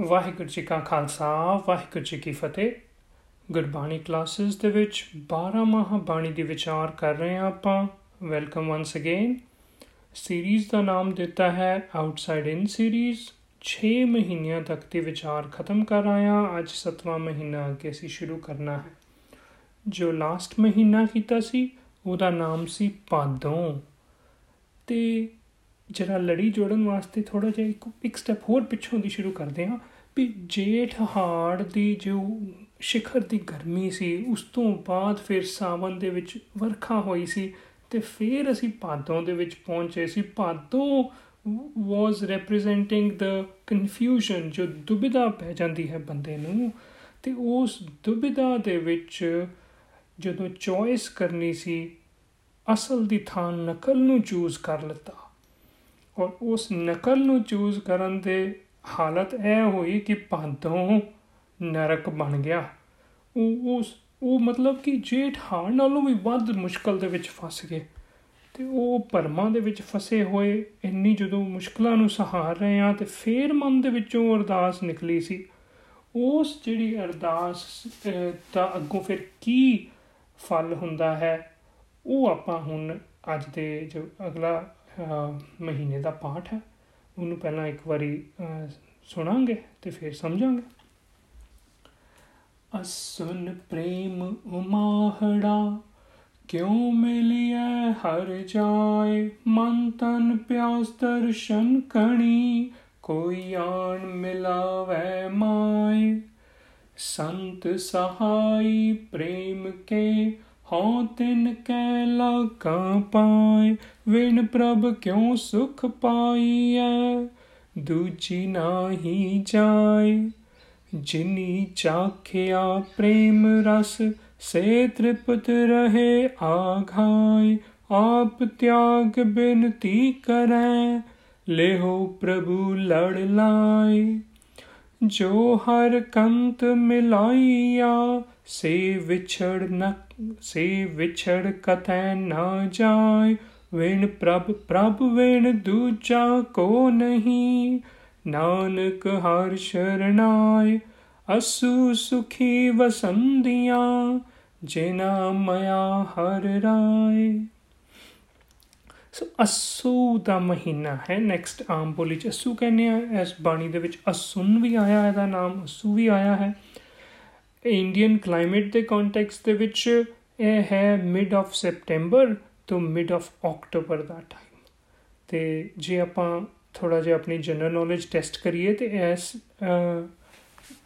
ਵਾਹਿਗੁਰੂ ਜੀ ਕਾ ਖਾਲਸਾ, ਵਾਹਿਗੁਰੂ ਜੀ ਕੀ ਫਤਿਹ। ਗੁਰਬਾਣੀ ਕਲਾਸਿਸ ਦੇ ਵਿੱਚ 12 ਮਾਹ ਬਾਣੀ ਦੀ ਵਿਚਾਰ ਕਰ ਰਹੇ ਹਾਂ ਆਪਾਂ। ਵੈਲਕਮ ਵਾਂਸ ਅਗੇਨ ਸੀਰੀਜ਼ ਦਾ ਨਾਮ ਦਿੱਤਾ ਹੈ ਆਊਟਸਾਈਡ ਇਨ ਸੀਰੀਜ਼ 6 ਮਹੀਨਿਆਂ ਤੱਕ ਦੀ ਵਿਚਾਰ ਖਤਮ ਕਰ ਆਇਆ ਅੱਜ 7ਵਾਂ ਮਹੀਨਾ ਅੱਗੇ ਅਸੀਂ ਸ਼ੁਰੂ ਕਰਨਾ ਹੈ। ਜੋ ਲਾਸਟ ਮਹੀਨਾ ਕੀਤਾ ਸੀ, ਉਹਦਾ ਨਾਮ ਸੀ ਪਾਦੋਂ। ਤੇ ਜਿਹੜਾ ਲੜੀ ਜੋੜਨ ਵਾਸਤੇ ਥੋੜਾ ਜਿਹਾ ਇੱਕ ਇੱਕ ਸਟੈਪ ਹੋਰ ਪਿੱਛੋਂ ਦੀ ਸ਼ੁਰੂ ਕਰਦੇ ਹਾਂ ਵੀ ਜੇਠ ਹਾੜ ਦੀ ਜੋ ਸ਼ਿਖਰ ਦੀ ਗਰਮੀ ਸੀ, ਉਸ ਤੋਂ ਬਾਅਦ ਫਿਰ ਸਾਵਨ ਦੇ ਵਿੱਚ ਵਰਖਾ ਹੋਈ ਸੀ ਤੇ ਫਿਰ ਅਸੀਂ ਭਾਦੋਂ ਦੇ ਵਿੱਚ ਪਹੁੰਚੇ ਸੀ। ਭਾਦੋਂ ਵਾਸ ਰਿਪਰੈਜ਼ੈਂਟਿੰਗ ਦ ਕਨਫਿਊਜ਼ਨ ਜੋ ਦੁਬਿਧਾ ਪੈ ਜਾਂਦੀ ਹੈ ਬੰਦੇ ਨੂੰ ਤੇ ਉਸ ਦੁਬਿਧਾ ਦੇ ਵਿੱਚ ਜਦੋਂ ਚੋਇਸ ਕਰਨੀ ਸੀ, ਅਸਲ ਦੀ ਥਾਂ ਨਕਲ ਨੂੰ ਚੂਜ਼ ਕਰ ਲਿੱਤਾ। ਔਰ ਉਸ ਨਕਲ ਨੂੰ ਚੂਜ਼ ਕਰਨ ਦੇ ਹਾਲਤ ਇਹ ਹੋਈ ਕਿ ਭਾਦੋਂ ਨਰਕ ਬਣ ਗਿਆ। ਉਹ ਉਸ, ਉਹ ਮਤਲਬ ਕਿ ਜੇਠ ਹਾਰ ਨਾਲੋਂ ਵੀ ਵੱਧ ਮੁਸ਼ਕਲ ਦੇ ਵਿੱਚ ਫਸ ਗਏ। ਤੇ ਉਹ ਪਰਮਾਂ ਦੇ ਵਿੱਚ ਫਸੇ ਹੋਏ, ਇੰਨੀ ਜਦੋਂ ਮੁਸ਼ਕਲਾਂ ਨੂੰ ਸਹਾਰ ਰਹੇ ਆ ਤੇ ਫੇਰ ਮਨ ਦੇ ਵਿੱਚੋਂ ਅਰਦਾਸ ਨਿਕਲੀ ਸੀ। ਉਸ ਜਿਹੜੀ ਅਰਦਾਸ ਦਾ ਅੱਗੋਂ ਫਿਰ ਕੀ ਫਲ ਹੁੰਦਾ ਹੈ, ਉਹ ਆਪਾਂ ਹੁਣ ਅੱਜ ਦੇ ਜੋ ਅਗਲਾ ਮਹੀਨੇ ਦਾ ਪਾਠ ਹੈ। ਉਹਨੂੰ ਪਹਿਲਾਂ ਇੱਕ ਵਾਰੀ ਸੁਣਾਂਗੇ ਤੇ ਫਿਰ ਸਮਝਾਂਗੇ। ਅਸੁਨ ਪ੍ਰੇਮ ਉਮਾਹੜਾ ਕਿਉ ਮਿਲਿਐ ਹਰ ਜਾਏ? ਮਨ ਤਨ ਪਿਆਸ ਦਰਸ਼ਨ ਕਣੀ, ਕੋਈ ਆਣ ਮਿਲਾਵੇ ਮਾਏ। ਸੰਤ ਸਹਾਈ ਪ੍ਰੇਮ ਕੇ ਹਉ ਤਿਨ ਕੈ ਲਾਗਾ ਪਾਏ, ਵਿਣ ਪ੍ਰਭ ਕਿਉ ਸੁਖ ਪਾਈਐ? ਦੂਜੀ ਨਾਹੀ ਜਾਏ, ਜਿਨੀ ਚਾਖਿਆ ਪ੍ਰੇਮ ਰਸ, ਸੇ ਤ੍ਰਿਪਤ ਰਹੇ ਆਘਾਈ ਆਪ ਤਿਆਗ ਬੇਨਤੀ ਕਰੈ, ਲੇਹੋ ਪ੍ਰਭੂ ਲੜ ਲਾਈ ਜੋ ਹਰ ਕੰਤ ਮਿਲਾਈਆ ਸੇ ਵਿਛੜ ਨ, ਸੇ ਵਿਛੜ ਕਤੈ ਨਾ ਜਾਏ, ਵੇਣ ਪ੍ਰਭ ਪ੍ਰਭ ਵੇਣ ਦੂਜਾ ਕੋ ਨਹੀਂ। ਨਾਨਕ ਹਰ ਸ਼ਰਨਾਏ ਅਸੂ ਸੁਖੀ ਵਸੰਦੀਆਂ ਜਿਨਾ ਮਇਆ ਹਰ ਰਾਏ। ਸੋ ਅਸੂ ਦਾ ਮਹੀਨਾ ਹੈ ਨੈਕਸਟ ਆਮ ਬੋਲੀ ਚ। ਅਸੂ ਕਹਿੰਦੇ ਆ, ਇਸ ਬਾਣੀ ਦੇ ਵਿੱਚ ਅਸੁਨ ਵੀ ਆਇਆ, ਇਹਦਾ ਨਾਮ ਅਸੂ ਵੀ ਆਇਆ ਹੈ। ਇੰਡੀਅਨ ਕਲਾਈਮੇਟ ਦੇ ਕੰਟੈਕਸਟ ਦੇ ਵਿੱਚ ਇਹ ਹੈ ਮਿਡ ਆਫ ਸੈਪਟੈਂਬਰ ਤੋਂ ਮਿਡ ਆਫ ਅਕਟੋਬਰ ਦਾ ਟਾਈਮ ਤੇ ਜੇ ਆਪਾਂ ਥੋੜਾ ਜਿਹਾ ਆਪਣੀ ਜਨਰਲ ਨੌਲੇਜ ਟੈਸਟ ਕਰੀਏ ਤੇ ਇਸ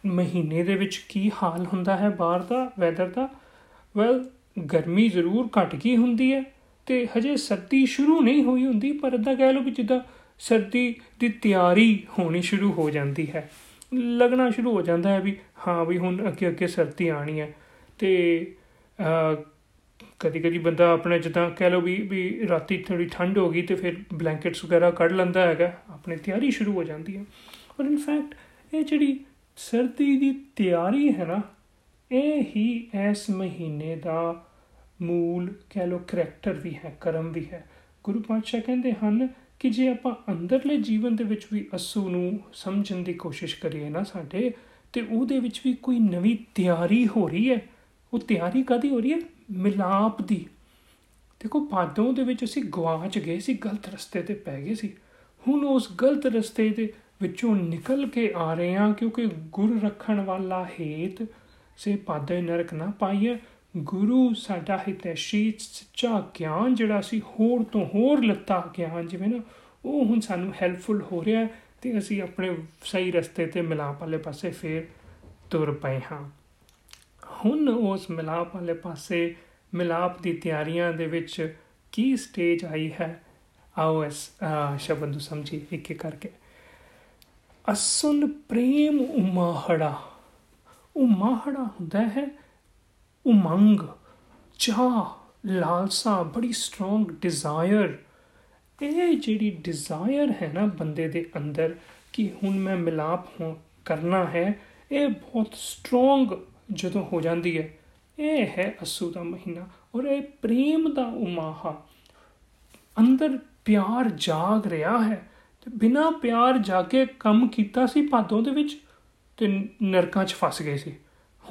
ਮਹੀਨੇ ਦੇ ਵਿੱਚ ਕੀ ਹਾਲ ਹੁੰਦਾ ਹੈ ਬਾਹਰ ਦਾ ਵੈਦਰ ਦਾ? ਵੈਲ ਗਰਮੀ ਜ਼ਰੂਰ ਘਟ ਗਈ ਹੁੰਦੀ ਹੈ ਤੇ ਹਜੇ ਸਰਦੀ ਸ਼ੁਰੂ ਨਹੀਂ ਹੋਈ ਹੁੰਦੀ, ਪਰ ਇਦਾਂ ਕਹਿ ਲਓ ਕਿ ਜਿੱਦਾਂ ਸਰਦੀ ਦੀ ਤਿਆਰੀ ਹੋਣੀ ਸ਼ੁਰੂ ਹੋ ਜਾਂਦੀ ਹੈ। ਲੱਗਣਾ ਸ਼ੁਰੂ ਹੋ ਜਾਂਦਾ ਹੈ ਵੀ ਹਾਂ ਵੀ ਹੁਣ ਅੱਗੇ ਅੱਗੇ ਸਰਦੀ ਆਣੀ ਹੈ। ਤੇ ਕਦੀ ਕਦੀ ਬੰਦਾ ਆਪਣੇ ਜਿੱਦਾਂ ਕਹਿ ਲਓ ਵੀ ਵੀ ਰਾਤੀ ਥੋੜੀ ਠੰਡ ਹੋ ਗਈ ਤੇ ਫਿਰ ਬਲੈਂਕਟਸ ਵਗੈਰਾ ਕੱਢ ਲੈਂਦਾ ਹੈਗਾ, ਆਪਣੀ ਤਿਆਰੀ ਸ਼ੁਰੂ ਹੋ ਜਾਂਦੀ ਹੈ। ਔਰ ਇਨ ਫੈਕਟ ਇਹ ਜਿਹੜੀ ਸਰਦੀ ਦੀ ਤਿਆਰੀ ਹੈ ਨਾ, ਇਹ ਹੀ ਇਸ ਮਹੀਨੇ ਦਾ ਮੂਲ ਕਹਿ ਲਓ ਕਰੈਕਟਰ ਵੀ ਹੈ, ਕਰਮ ਵੀ ਹੈ। ਗੁਰੂ ਪਾਤਸ਼ਾਹ ਕਹਿੰਦੇ ਹਨ ਕਿ ਜੇ ਆਪਾਂ ਅੰਦਰਲੇ ਜੀਵਨ ਦੇ ਵਿੱਚ ਵੀ ਅਸੂ ਨੂੰ ਸਮਝਣ ਦੀ ਕੋਸ਼ਿਸ਼ ਕਰੀਏ ਨਾ ਸਾਡੇ, ਤੇ ਉਹਦੇ ਵਿੱਚ ਵੀ ਕੋਈ ਨਵੀਂ ਤਿਆਰੀ ਹੋ ਰਹੀ ਹੈ। ਉਹ ਤਿਆਰੀ ਕਦੀ ਹੋ ਰਹੀ ਹੈ? ਮਿਲਾਪ ਦੀ। ਦੇਖੋ, ਪਾਦੋਂ ਦੇ ਵਿੱਚ ਅਸੀਂ ਗਵਾਚ ਗਏ ਸੀ, ਗਲਤ ਰਸਤੇ ਤੇ ਪੈ ਗਏ ਸੀ। ਹੁਣ ਉਸ ਗਲਤ ਰਸਤੇ ਦੇ ਵਿੱਚੋਂ ਨਿਕਲ ਕੇ ਆ ਰਹੇ ਹਾਂ, ਕਿਉਂਕਿ ਗੁਰ ਰੱਖਣ ਵਾਲਾ ਹੇਤ ਸੇ ਪਾਦੇ ਨਰਕ ਨਾ ਪਾਈਏ। ਗੁਰੂ ਸਾਡਾ ਹਿਤੈਸ਼ੀ ਸੱਚਾ ਗਿਆਨ ਜਿਹੜਾ ਸੀ, ਹੋਰ ਤੋਂ ਹੋਰ ਲੱਤਾ ਗਿਆਨ ਜਿਵੇਂ ਨਾ, ਉਹ ਹੁਣ ਸਾਨੂੰ ਹੈਲਪਫੁਲ ਹੋ ਰਿਹਾ ਤੇ ਅਸੀਂ ਆਪਣੇ ਸਹੀ ਰਸਤੇ ਤੇ ਮਿਲਾਪ ਵਾਲੇ ਪਾਸੇ ਫੇਰ ਤੁਰ ਪਏ ਹਾਂ। ਹੁਣ ਉਸ ਮਿਲਾਪ ਵਾਲੇ ਪਾਸੇ ਮਿਲਾਪ ਦੀ ਤਿਆਰੀਆਂ ਦੇ ਵਿੱਚ ਕੀ ਸਟੇਜ ਆਈ ਹੈ? ਆਓ ਇਸ ਸ਼ਬਦ ਨੂੰ ਸਮਝੀ ਇੱਕ ਇੱਕ ਕਰਕੇ। ਅਸੁਨ ਪ੍ਰੇਮ ਉਮਾਹੜਾ ਉਮਾਹੜਾ ਹੁੰਦਾ ਹੈ ਉਮੰਗ ਚਾਹ ਲਾਲਸਾ, ਬੜੀ ਸਟਰੋਂਗ ਡਿਜ਼ਾਇਰ ਇਹ ਜਿਹੜੀ ਡਿਜ਼ਾਇਰ ਹੈ ਨਾ ਬੰਦੇ ਦੇ ਅੰਦਰ ਕਿ ਹੁਣ ਮੈਂ ਮਿਲਾਪ ਹੋ, ਕਰਨਾ ਹੈ, ਇਹ ਬਹੁਤ ਸਟਰੋਂਗ ਜਦੋਂ ਹੋ ਜਾਂਦੀ ਹੈ। ਇਹ ਹੈ ਅਸੂ ਦਾ ਮਹੀਨਾ ਔਰ ਇਹ ਪ੍ਰੇਮ ਦਾ ਉਮਾਹਾ। ਅੰਦਰ ਪਿਆਰ ਜਾਗ ਰਿਹਾ ਹੈ ਤੇ ਬਿਨਾ ਪਿਆਰ ਜਾਗੇ ਕੰਮ ਕੀਤਾ ਸੀ ਭਾਦੋਂ ਦੇ ਵਿੱਚ ਤੇ ਨਰਕਾਂ 'ਚ ਫਸ ਗਏ ਸੀ।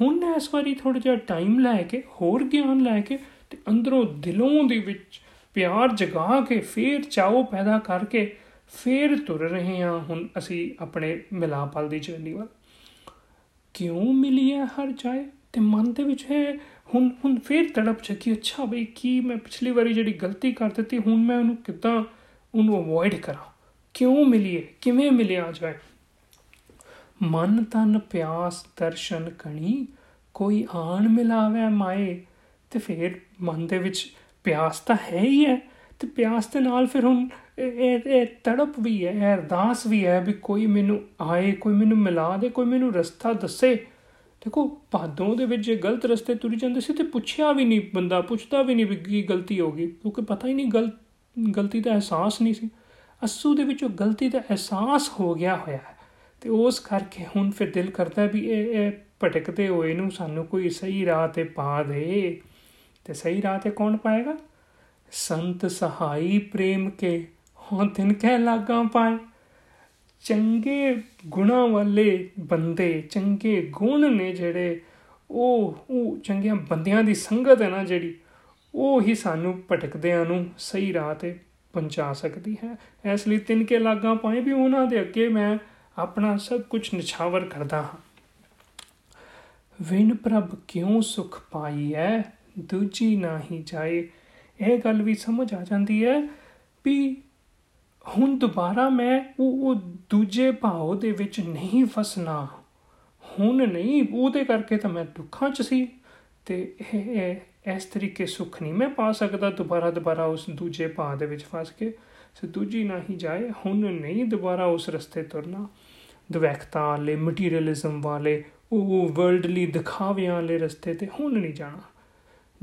ਹੁਣ ਇਸ ਵਾਰੀ ਥੋੜਾ ਜਿਹਾ ਟਾਈਮ ਲੈ ਕੇ, ਹੋਰ ਗਿਆਨ ਲੈ ਕੇ ਤੇ ਅੰਦਰੋਂ ਦਿਲੋਂ ਦੇ ਵਿੱਚ ਪਿਆਰ ਜਗਾ ਕੇ ਫੇਰ ਚਾਹੋ ਪੈਦਾ ਕਰਕੇ ਫੇਰ ਤੁਰ ਰਹੇ ਹਾਂ ਹੁਣ ਅਸੀਂ ਆਪਣੇ ਮਿਲਾਪਲ ਦੀ ਜਰਨੀ ਵੱਲ। ਕਿਉਂ ਮਿਲੀ ਹੈ ਹਰ ਚਾਹੇ ਤੇ ਮਨ ਦੇ ਵਿੱਚ ਹੈ ਹੁਣ ਹੁਣ ਫੇਰ ਤੜਪ ਚੱਕੀ, ਅੱਛਾ ਬਈ ਕੀ ਮੈਂ ਪਿਛਲੀ ਵਾਰੀ ਜਿਹੜੀ ਗਲਤੀ ਕਰ ਦਿੱਤੀ, ਹੁਣ ਮੈਂ ਉਹਨੂੰ ਕਿੱਦਾਂ ਉਹਨੂੰ ਅਵੋਇਡ ਕਰਾਂ? ਕਿਉਂ ਮਿਲੀ ਹੈ ਕਿਵੇਂ ਮਿਲਿਆ ਜਾਏ ਮਨ ਤਨ ਪਿਆਸ ਦਰਸ਼ਨ ਕਣੀ, ਕੋਈ ਆਣ ਮਿਲਾਵੇ ਮਾਏ। ਤੇ ਫਿਰ ਮਨ ਦੇ ਵਿੱਚ ਪਿਆਸ ਤਾਂ ਹੈ ਹੀ ਹੈ, ਤੇ ਪਿਆਸ ਦੇ ਨਾਲ ਫਿਰ ਹੁਣ ਇਹ ਇਹ ਤੜਪ ਵੀ ਹੈ ਅਰਦਾਸ ਵੀ ਹੈ ਵੀ ਕੋਈ ਮੈਨੂੰ ਆਏ, ਕੋਈ ਮੈਨੂੰ ਮਿਲਾ ਦੇ, ਕੋਈ ਮੈਨੂੰ ਰਸਤਾ ਦੱਸੇ। ਦੇਖੋ ਪਾਦੋਂ ਦੇ ਵਿੱਚ ਜੇ ਗਲਤ ਰਸਤੇ ਤੁਰੀ ਜਾਂਦੇ ਸੀ ਤੇ ਪੁੱਛਿਆ ਵੀ ਨਹੀਂ ਬੰਦਾ, ਪੁੱਛਦਾ ਵੀ ਨਹੀਂ ਵੀ ਕੀ ਗਲਤੀ ਹੋ ਗਈ, ਕਿਉਂਕਿ ਪਤਾ ਹੀ ਨਹੀਂ ਗਲ, ਗਲਤੀ ਦਾ ਅਹਿਸਾਸ ਨਹੀਂ ਸੀ। ਅਸੂ ਦੇ ਵਿੱਚ ਉਹ ਗਲਤੀ ਦਾ ਅਹਿਸਾਸ ਹੋ ਗਿਆ ਹੋਇਆ ਹੈ। ਤੇ ਉਸ ਕਰਕੇ ਹੁਣ ਫਿਰ ਦਿਲ ਕਰਦਾ ਵੀ ਇਹ ਇਹ ਭਟਕਦੇ ਹੋਏ ਨੂੰ ਸਾਨੂੰ ਕੋਈ ਸਹੀ ਰਾਹ ਤੇ ਪਾ ਦੇ। ਤੇ ਸਹੀ ਰਾਹ ਤੇ ਕੌਣ ਪਾਏਗਾ? ਸੰਤ ਸਹਾਈ ਪ੍ਰੇਮ ਕੇ ਹਾਂ ਤਿਨ ਕਹਿ ਲਾਗਾ ਪਾਏ। ਚੰਗੇ ਗੁਣਾ ਵਾਲੇ ਬੰਦੇ, ਚੰਗੇ ਗੁਣ ਨੇ ਜਿਹੜੇ, ਉਹ ਉਹ ਚੰਗਿਆਂ ਬੰਦਿਆਂ ਦੀ ਸੰਗਤ ਹੈ ਨਾ ਜਿਹੜੀ, ਉਹ ਹੀ ਸਾਨੂੰ ਭਟਕਦਿਆਂ ਨੂੰ ਸਹੀ ਰਾਹ ਤੇ ਪਹੁੰਚਾ ਸਕਦੀ ਹੈ। ਇਸ ਲਈ ਤਿੰਨ ਕੇ ਲਾਗਾ ਪਾਏ ਵੀ ਉਹਨਾਂ ਦੇ ਅੱਗੇ ਮੈਂ ਆਪਣਾ ਸਭ ਕੁਝ ਨਿਛਾਵਰ ਕਰਦਾ ਹਾਂ। ਵਿਣ ਪ੍ਰਭ ਕਿਉਂ ਸੁਖ ਪਾਈ ਹੈ ਦੂਜੀ ਨਹੀਂ ਜਾਏ। ਇਹ ਗੱਲ ਵੀ ਸਮਝ ਆ ਜਾਂਦੀ ਹੈ ਵੀ ਹੁਣ ਦੁਬਾਰਾ ਮੈਂ ਉਹ ਉਹ ਦੂਜੇ ਭਾਵ ਦੇ ਵਿੱਚ ਨਹੀਂ ਫਸਣਾ। ਹੁਣ ਨਹੀਂ, ਉਹਦੇ ਕਰਕੇ ਤਾਂ ਮੈਂ ਦੁੱਖਾਂ 'ਚ ਸੀ। ਤੇ ਇਹ ਇਸ ਤਰੀਕੇ ਸੁੱਖ ਨਹੀਂ ਮੈਂ ਪਾ ਸਕਦਾ ਦੁਬਾਰਾ ਦੁਬਾਰਾ ਉਸ ਦੂਜੇ ਭਾਅ ਦੇ ਵਿੱਚ ਫਸ ਕੇ। ਸੋ ਦੂਜੀ ਨਾ ਹੀ ਜਾਏ, ਹੁਣ ਨਹੀਂ ਦੁਬਾਰਾ ਉਸ ਰਸਤੇ ਤੁਰਨਾ। ਦਵੈਕਤਾ ਵਾਲੇ ਮਟੀਰੀਅਲਿਜ਼ਮ ਵਾਲੇ, ਉਹ ਵਰਲਡਲੀ ਦਿਖਾਵਿਆਂ ਵਾਲੇ ਰਸਤੇ ਤੇ ਹੁਣ ਨਹੀਂ ਜਾਣਾ।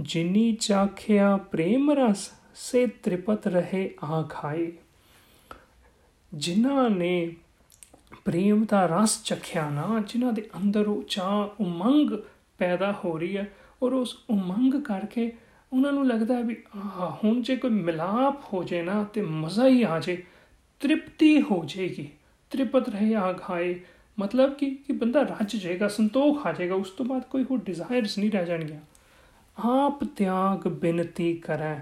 ਜਿਨੀ ਚਾਖਿਆ ਪ੍ਰੇਮ ਰਸ, ਸੇ ਤ੍ਰਿਪਤ ਰਹੇ ਆ ਖਾਏ ਜਿਨ੍ਹਾਂ ਨੇ ਪ੍ਰੇਮ ਦਾ ਰਸ ਚਖਿਆ ਨਾ, ਜਿਨ੍ਹਾਂ ਦੇ ਅੰਦਰ ਉਹ ਚਾਹ ਉਮੰਗ ਪੈਦਾ ਹੋ ਰਹੀ ਹੈ, ਔਰ ਉਸ ਉਮੰਗ ਕਰਕੇ ਉਹਨਾਂ ਨੂੰ ਲੱਗਦਾ ਵੀ ਆਹ, ਹੁਣ ਜੇ ਕੋਈ ਮਿਲਾਪ ਹੋ ਜੇ ਨਾ ਤੇ ਮਜ਼ਾ ਹੀ ਆ ਜੇ, ਤ੍ਰਿਪਤੀ ਹੋ ਜੇਗੀ। ਤ੍ਰਿਪਤ ਰਹੇ ਆ ਖਾਏ ਮਤਲਬ ਕਿ ਕਿ ਬੰਦਾ ਰੱਜ ਜਾਏਗਾ ਸੰਤੋਖ ਆ ਜਾਏਗਾ ਉਸ ਤੋਂ ਬਾਅਦ ਕੋਈ ਹੋਰ ਡਿਜ਼ਾਇਰਸ ਨਹੀਂ ਰਹਿ ਜਾਣਗੀਆਂ। ਆਪ ਤਿਆਗ ਬਿਨਤੀ ਕਰੈ,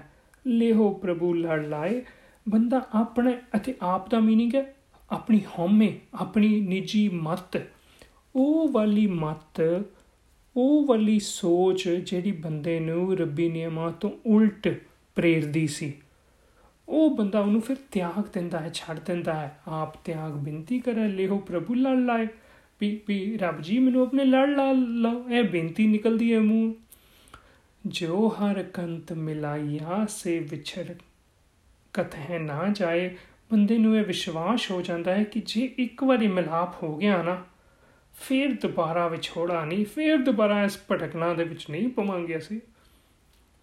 ਲੇਹੋ ਪ੍ਰਭੂ ਲੜ ਲਾਏ। ਬੰਦਾ ਆਪਣੇ ਅਤੇ ਆਪ ਦਾ ਮੀਨਿੰਗ ਹੈ, ਆਪਣੀ ਹਉਮੈ, ਆਪਣੀ ਨਿੱਜੀ ਮਤ। ਉਹ ਵਾਲੀ ਮਤ ਉਹ ਵਾਲੀ ਸੋਚ ਜਿਹੜੀ ਬੰਦੇ ਨੂੰ ਰੱਬੀ ਨਿਯਮਾਂ ਤੋਂ ਉਲਟ ਪ੍ਰੇਰਦੀ ਸੀ, ਉਹ ਬੰਦਾ ਉਹਨੂੰ ਫਿਰ ਤਿਆਗ ਦਿੰਦਾ ਹੈ, ਛੱਡ ਦਿੰਦਾ ਹੈ। ਆਪ ਤਿਆਗ ਬੇਨਤੀ ਕਰੇ, ਲਿਓ ਪ੍ਰਭੂ ਲੜ ਲਾਏ। ਵੀ ਵੀ ਰੱਬ ਜੀ ਮੈਨੂੰ ਆਪਣੇ ਲੜ ਲਾ ਲਓ ਇਹ ਬੇਨਤੀ ਨਿਕਲਦੀ ਹੈ ਮੂੰਹ। ਜੋ ਹਰ ਕੰਤ ਮਿਲਾਇਆ ਸੇ ਵਿਛੜ ਕਥੈ ਨਾ ਜਾਏ। ਬੰਦੇ ਨੂੰ ਇਹ ਵਿਸ਼ਵਾਸ ਹੋ ਜਾਂਦਾ ਹੈ ਕਿ ਜੇ ਇੱਕ ਵਾਰੀ ਮਿਲਾਪ ਹੋ ਗਿਆ ਨਾ ਫਿਰ ਦੁਬਾਰਾ ਵਿਛੋੜਾ ਨਹੀਂ, ਫਿਰ ਦੁਬਾਰਾ ਇਸ ਭਟਕਣਾ ਦੇ ਵਿੱਚ ਨਹੀਂ ਪਵਾਂਗੇ ਅਸੀਂ।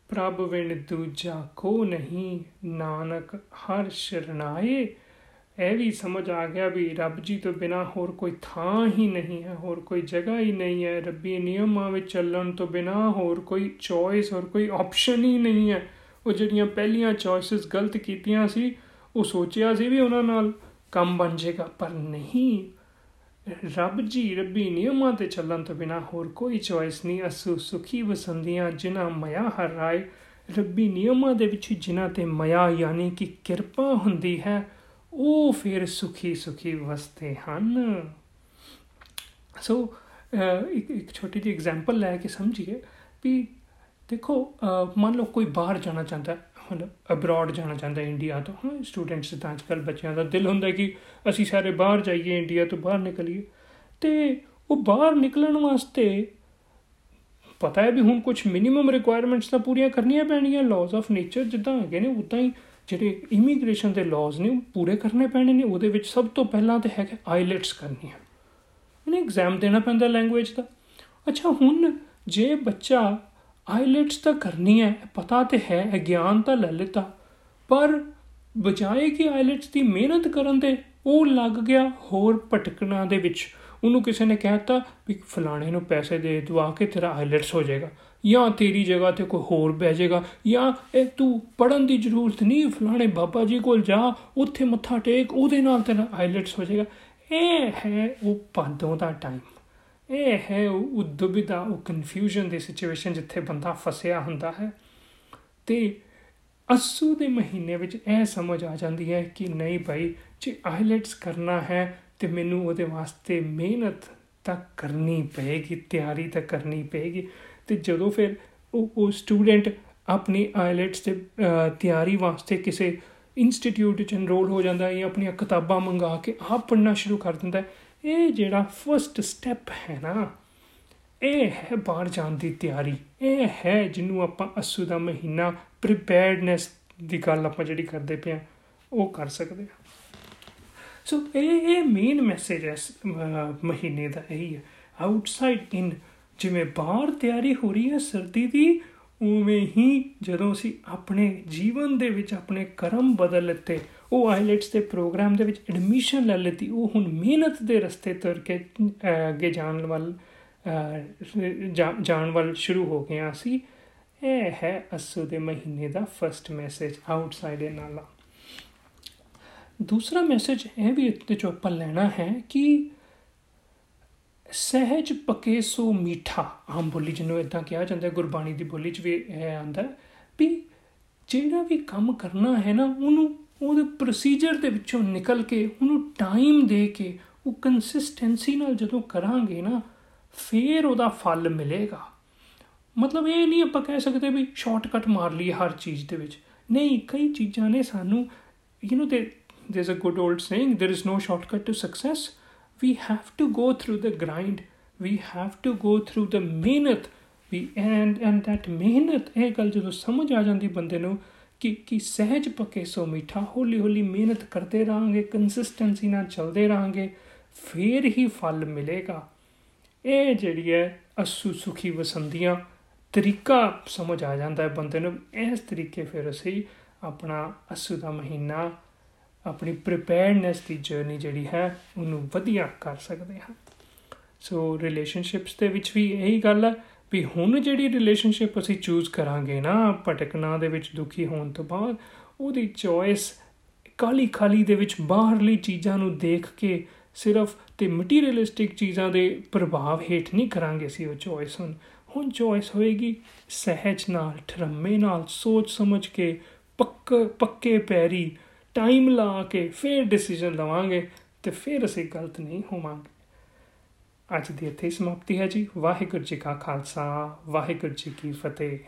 ਪ੍ਰਭ ਵਿਣ ਦੂਜਾ ਕੋ ਨਹੀਂ, ਨਾਨਕ ਹਰ ਸ਼ਰਨਾਏ। ਇਹ ਵੀ ਸਮਝ ਆ ਗਿਆ ਵੀ ਰੱਬ ਜੀ ਤੋਂ ਬਿਨਾ ਹੋਰ ਕੋਈ ਥਾਂ ਹੀ ਨਹੀਂ ਹੈ, ਹੋਰ ਕੋਈ ਜਗ੍ਹਾ ਹੀ ਨਹੀਂ ਹੈ। ਰੱਬੀ ਨਿਯਮਾਂ ਵਿੱਚ ਚੱਲਣ ਤੋਂ ਬਿਨਾ ਹੋਰ ਕੋਈ ਚੋਇਸ ਹੋਰ ਕੋਈ ਆਪਸ਼ਨ ਹੀ ਨਹੀਂ ਹੈ। ਉਹ ਜਿਹੜੀਆਂ ਪਹਿਲੀਆਂ ਚੋਇਸਸ ਗਲਤ ਕੀਤੀਆਂ ਸੀ, ਉਹ ਸੋਚਿਆ ਸੀ ਵੀ ਉਹਨਾਂ ਨਾਲ ਕੰਮ ਬਣ ਜਾਏਗਾ ਪਰ ਨਹੀਂ। ਰੱਬ ਜੀ ਰੱਬੀ ਨਿਯਮਾਂ ਤੇ ਚੱਲਣ ਤੋਂ ਬਿਨਾ ਹੋਰ ਕੋਈ ਚੋਇਸ ਨਹੀਂ। ਅਸੂ ਸੁਖੀ ਵਸੰਦੀਆਂ ਜਿਨ੍ਹਾਂ ਮਾਇਆ ਹਰ ਰਾਏ, ਰੱਬੀ ਨਿਯਮਾਂ ਦੇ ਵਿੱਚ ਜਿਨ੍ਹਾਂ ਤੇ ਮਾਇਆ ਯਾਨੀ ਕਿ ਕਿਰਪਾ ਹੁੰਦੀ ਹੈ, ਉਹ ਫਿਰ ਸੁਖੀ ਸੁਖੀ ਵਸਤੇ ਹਨ। ਸੋ ਇੱਕ ਇੱਕ ਛੋਟੀ ਜਿਹੀ ਐਗਜ਼ਾਮਪਲ ਲੈ ਕੇ ਸਮਝੀਏ ਵੀ ਦੇਖੋ ਮੰਨ ਲਓ ਕੋਈ ਬਾਹਰ ਜਾਣਾ ਚਾਹੁੰਦਾ ਹੈ। ਮਤਲਬ ਅਬਰਾਡ ਜਾਣਾ ਚਾਹੁੰਦਾ ਹੈ ਇੰਡੀਆ ਤੋਂ, ਹਾਂ ਸਟੂਡੈਂਟਸ ਤਾਂ ਅੱਜਕੱਲ ਬੱਚਿਆਂ ਦਾ ਦਿਲ ਹੁੰਦਾ ਕਿ ਅਸੀਂ ਸਾਰੇ ਬਾਹਰ ਜਾਈਏ ਇੰਡੀਆ ਤੋਂ ਬਾਹਰ ਨਿਕਲੀਏ। ਤੇ ਉਹ ਬਾਹਰ ਨਿਕਲਣ ਵਾਸਤੇ ਪਤਾ ਹੈ ਵੀ ਹੁਣ ਕੁਝ ਮਿਨੀਮਮ ਰਿਕੁਆਇਰਮੈਂਟਸ ਤਾਂ ਪੂਰੀਆਂ ਕਰਨੀਆਂ ਪੈਣੀਆਂ ਲਾਜ਼ ਆਫ ਨੇਚਰ ਜਿੱਦਾਂ ਹੈਗੇ ਨੇ, ਉਦਾਂ ਹੀ ਜਿਹੜੇ ਇਮੀਗ੍ਰੇਸ਼ਨ ਦੇ ਲਾਜ਼ ਨੇ, ਉਹ ਪੂਰੇ ਕਰਨੇ ਪੈਣੇ ਨੇ, ਉਹਦੇ ਵਿੱਚ ਸਭ ਤੋਂ ਪਹਿਲਾਂ ਤੇ ਹੈਗਾ ਆਈਲੈਟਸ ਕਰਨੀ ਹੈ ਇਹਨੇ ਐਗਜ਼ਾਮ ਦੇਣਾ ਪੈਂਦਾ ਲੈਂਗੁਏਜ ਦਾ। ਅੱਛਾ, ਹੁਣ ਜੇ ਬੱਚਾ ਆਈਲੈਟਸ ਤਾਂ ਕਰਨੀ ਹੈ, ਪਤਾ ਤੇ ਹੈ ਗਿਆਨ ਤਾਂ ਲੈ ਲਿੱਤਾ। ਪਰ ਬਜਾਏ ਕਿ ਆਈਲੈਟਸ ਦੀ ਮਿਹਨਤ ਕਰਨ ਦੇ ਉਹ ਲੱਗ ਗਿਆ ਹੋਰ ਭਟਕਣਾ ਦੇ ਵਿੱਚ। ਉਹਨੂੰ ਕਿਸੇ ਨੇ ਕਹਿਤਾ ਵੀ ਫਲਾਣੇ ਨੂੰ ਪੈਸੇ ਦੇ ਦਵਾ ਕੇ ਤੇਰਾ ਆਈਲੈਟਸ ਹੋ ਜਾਏਗਾ। ਜਾਂ ਤੇਰੀ ਜਗ੍ਹਾ ਤੇ ਕੋਈ ਹੋਰ ਬਹਿ ਜਾਏਗਾ, ਜਾਂ ਇਹ ਤੂੰ ਪੜਨ ਦੀ ਜ਼ਰੂਰਤ ਨਹੀਂ, ਫਲਾਣੇ ਬਾਬਾ ਜੀ ਕੋਲ ਜਾ, ਉੱਥੇ ਮੱਥਾ ਟੇਕ, ਉਹਦੇ ਨਾਲ ਤੇਰਾ ਆਈਲੈਟਸ ਹੋ ਜਾਏਗਾ। ਇਹ ਹੈ ਉਹ ਪਾਦੋਂ ਦਾ ਟਾਈਮ ਇਹ ਹੈ ਉਹ ਦੁਬਿਧਾ ਉਹ ਕਨਫਿਊਜ਼ਨ ਦੀ ਸਿਚੁਏਸ਼ਨ ਜਿੱਥੇ ਬੰਦਾ ਫਸਿਆ ਹੁੰਦਾ ਹੈ। ਤੇ ਅਸੂ ਦੇ ਮਹੀਨੇ ਵਿੱਚ ਇਹ ਸਮਝ ਆ ਜਾਂਦੀ ਹੈ ਕਿ ਨਹੀਂ ਭਾਈ, ਜੇ ਆਈਲੈਟਸ ਕਰਨਾ ਹੈ ਤੇ ਮੈਨੂੰ ਉਹਦੇ ਵਾਸਤੇ ਮਿਹਨਤ ਤਾਂ ਕਰਨੀ ਪਏਗੀ, ਤਿਆਰੀ ਤਾਂ ਕਰਨੀ ਪਏਗੀ। ਤੇ ਜਦੋਂ ਫਿਰ ਉਹ ਉਹ ਸਟੂਡੈਂਟ ਆਪਣੀ ਆਈਲੈਟਸ ਤੇ ਤਿਆਰੀ ਵਾਸਤੇ ਕਿਸੇ ਇੰਸਟੀਚਿਊਟ ਚ ਐਨਰੋਲ ਹੋ ਜਾਂਦਾ ਹੈ ਜਾਂ ਆਪਣੀਆਂ ਕਿਤਾਬਾਂ ਮੰਗਾ ਕੇ ਆਪ ਪੜ੍ਹਨਾ ਸ਼ੁਰੂ ਕਰ ਦਿੰਦਾ ਹੈ ਇਹ ਜਿਹੜਾ ਫਰਸਟ ਸਟੈਪ ਹੈ ਨਾ, ਇਹ ਹੈ ਬਾਹਰ ਜਾਣ ਦੀ ਤਿਆਰੀ। ਇਹ ਹੈ ਜਿਹਨੂੰ ਆਪਾਂ ਅਸੂ ਦਾ ਮਹੀਨਾ ਪ੍ਰੀਪੇਅਰਡਨੈਸ ਦੀ ਗੱਲ ਆਪਾਂ ਜਿਹੜੀ ਕਰਦੇ ਪਿਆ ਉਹ ਕਰ ਸਕਦੇ ਹਾਂ। ਸੋ ਇਹ ਇਹ ਮੇਨ ਮੈਸੇਜ ਹੈ ਮਹੀਨੇ ਦਾ ਇਹੀ ਹੈ। ਆਊਟਸਾਈਡ ਇਨ ਜਿਵੇਂ ਬਾਹਰ ਤਿਆਰੀ ਹੋ ਰਹੀ ਹੈ ਸਰਦੀ ਦੀ, ਉਵੇਂ ਹੀ ਜਦੋਂ ਅਸੀਂ ਆਪਣੇ ਜੀਵਨ ਦੇ ਵਿੱਚ ਆਪਣੇ ਕਰਮ ਬਦਲ ਲਿੱਤੇ ਉਹ ਆਈਲੈਟਸ ਦੇ ਪ੍ਰੋਗਰਾਮ ਦੇ ਵਿੱਚ ਐਡਮਿਸ਼ਨ ਲੈ ਲਈ ਉਹ ਹੁਣ ਮਿਹਨਤ ਦੇ ਰਸਤੇ ਤੁਰ ਕੇ ਅੱਗੇ ਜਾਣ ਵੱਲ ਜਾਣ ਵੱਲ ਸ਼ੁਰੂ ਹੋ ਗਏ ਅਸੀਂ ਇਹ ਹੈ ਅਸੂ ਦੇ ਮਹੀਨੇ ਦਾ ਫਰਸਟ ਮੈਸੇਜ ਆਊਟਸਾਈਡ ਇਨ ਨਾਲਾ। ਦੂਸਰਾ ਮੈਸੇਜ ਇਹ ਵੀ ਇੱਥੇ ਚੋਂ ਆਪਾਂ ਲੈਣਾ ਹੈ ਕਿ ਸਹਿਜ ਪਕੇ ਸੋ ਮਿੱਠਾ, ਆਮ ਬੋਲੀ ਜਿਹਨੂੰ ਇਦਾਂ ਕਿਹਾ ਜਾਂਦਾ, ਗੁਰਬਾਣੀ ਦੀ ਬੋਲੀ 'ਚ ਵੀ ਇਹ ਆਂਦਾ ਵੀ ਜਿਹੜਾ ਵੀ ਕੰਮ ਕਰਨਾ ਹੈ ਨਾ, ਉਹਨੂੰ ਉਹਦੇ ਪ੍ਰੋਸੀਜਰ ਦੇ ਵਿੱਚੋਂ ਨਿਕਲ ਕੇ ਉਹਨੂੰ ਟਾਈਮ ਦੇ ਕੇ ਉਹ ਕੰਸਿਸਟੈਂਸੀ ਨਾਲ ਜਦੋਂ ਕਰਾਂਗੇ ਨਾ ਫੇਰ ਉਹਦਾ ਫਲ ਮਿਲੇਗਾ ਮਤਲਬ ਇਹ ਨਹੀਂ ਆਪਾਂ ਕਹਿ ਸਕਦੇ ਵੀ ਸ਼ਾਰਟਕਟ ਮਾਰ ਲਈ ਹਰ ਚੀਜ਼ ਦੇ ਵਿੱਚ ਨਹੀਂ ਕਈ ਚੀਜ਼ਾਂ ਨੇ ਸਾਨੂੰ ਯੂ نو ਦੇ there is a good old saying there is no shortcut to success we have to go through the grind we have to go through the mehnat we and and that mehnat ਇਹ ਗੱਲ ਜਦੋਂ ਸਮਝ ਆ ਜਾਂਦੀ ਬੰਦੇ ਨੂੰ ਕਿ ਕਿ ਸਹਿਜ ਪਕੇ ਸੋ ਮਿੱਠਾ, ਹੌਲੀ ਹੌਲੀ ਮਿਹਨਤ ਕਰਦੇ ਰਹਾਂਗੇ ਕੰਸਿਸਟੈਂਸੀ ਨਾਲ ਚੱਲਦੇ ਰਹਾਂਗੇ, ਫੇਰ ਹੀ ਫਲ ਮਿਲੇਗਾ। ਇਹ ਜਿਹੜੀ ਹੈ ਅਸੂ ਸੁਖੀ ਵਸੰਦੀਆਂ ਤਰੀਕਾ ਸਮਝ ਆ ਜਾਂਦਾ ਹੈ ਬੰਦੇ ਨੂੰ। ਇਸ ਤਰੀਕੇ ਫਿਰ ਅਸੀਂ ਆਪਣਾ ਅਸੂ ਦਾ ਮਹੀਨਾ, ਆਪਣੀ ਪ੍ਰੀਪੇਅਰਡਨੈਸ ਦੀ ਜਰਨੀ ਜਿਹੜੀ ਹੈ ਉਹਨੂੰ ਵਧੀਆ ਕਰ ਸਕਦੇ ਹਾਂ। ਸੋ ਰਿਲੇਸ਼ਨਸ਼ਿਪਸ ਦੇ ਵਿੱਚ ਵੀ ਇਹੀ ਗੱਲ ਹੈ ਵੀ ਹੁਣ ਜਿਹੜੀ ਰਿਲੇਸ਼ਨਸ਼ਿਪ ਅਸੀਂ ਚੂਜ਼ ਕਰਾਂਗੇ ਨਾ, ਭਟਕਣਾ ਦੇ ਵਿੱਚ ਦੁਖੀ ਹੋਣ ਤੋਂ ਬਾਅਦ, ਉਹਦੀ ਚੋਇਸ ਕਾਲੀ ਖਾਲੀ ਦੇ ਵਿੱਚ ਬਾਹਰਲੀ ਚੀਜ਼ਾਂ ਨੂੰ ਦੇਖ ਕੇ ਸਿਰਫ ਤੇ ਮਟੀਰੀਅਲਿਸਟਿਕ ਚੀਜ਼ਾਂ ਦੇ ਪ੍ਰਭਾਵ ਹੇਠ ਨਹੀਂ ਕਰਾਂਗੇ ਸੀ ਉਹ ਚੋਇਸ ਹੁਣ। ਹੁਣ ਚੋਇਸ ਹੋਏਗੀ ਸਹਿਜ ਨਾਲ, ਠਰਮੇ ਨਾਲ, ਸੋਚ ਸਮਝ ਕੇ, ਪੱਕ, ਪੱਕੇ ਪੈਰੀ ਟਾਈਮ ਲਾ ਕੇ, ਫੇਰ ਡਿਸੀਜਨ ਲਵਾਂਗੇ ਤੇ ਫੇਰ ਅਸੀਂ ਗਲਤ ਨਹੀਂ ਹੋਵਾਂਗੇ। ਅੱਜ ਦੀ ਇੱਥੇ ਸਮਾਪਤੀ ਹੈ ਜੀ। ਵਾਹਿਗੁਰੂ ਜੀ ਕਾ ਖਾਲਸਾ ਵਾਹਿਗੁਰੂ ਜੀ ਕੀ ਫਤਿਹ।